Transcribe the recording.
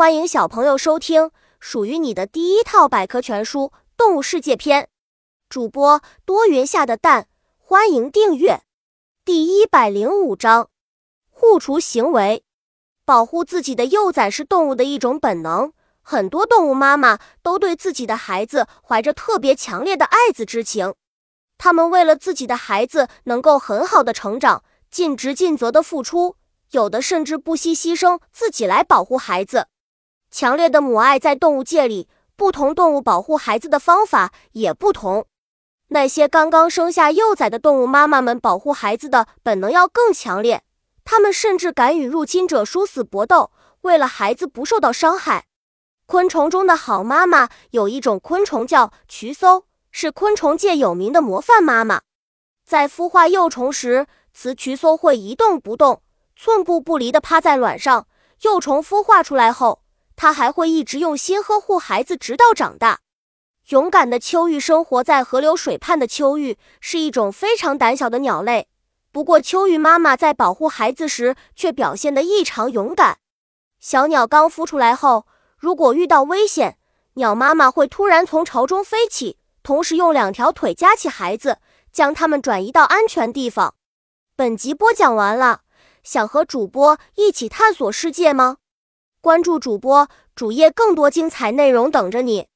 欢迎小朋友收听属于你的第一套百科全书《动物世界篇》。主播多云下的蛋，欢迎订阅。第一百零五章：护雏行为。保护自己的幼崽是动物的一种本能，很多动物妈妈都对自己的孩子怀着特别强烈的爱子之情。他们为了自己的孩子能够很好的成长，尽职尽责的付出，有的甚至不惜牺牲自己来保护孩子。强烈的母爱在动物界里，不同动物保护孩子的方法也不同。那些刚刚生下幼崽的动物妈妈们，保护孩子的本能要更强烈，它们甚至敢与入侵者殊死搏斗，为了孩子不受到伤害。昆虫中的好妈妈有一种昆虫叫渠搜，是昆虫界有名的模范妈妈。在孵化幼虫时，雌渠搜会一动不动、寸步不离地趴在卵上。幼虫孵化出来后，它还会一直用心呵护孩子，直到长大。勇敢的秋玉生活在河流水畔的秋玉是一种非常胆小的鸟类，不过秋玉妈妈在保护孩子时却表现得异常勇敢。小鸟刚孵出来后，如果遇到危险，鸟妈妈会突然从巢中飞起，同时用两条腿夹起孩子，将它们转移到安全地方。本集播讲完了，想和主播一起探索世界吗？关注主播主页，更多精彩内容等着你。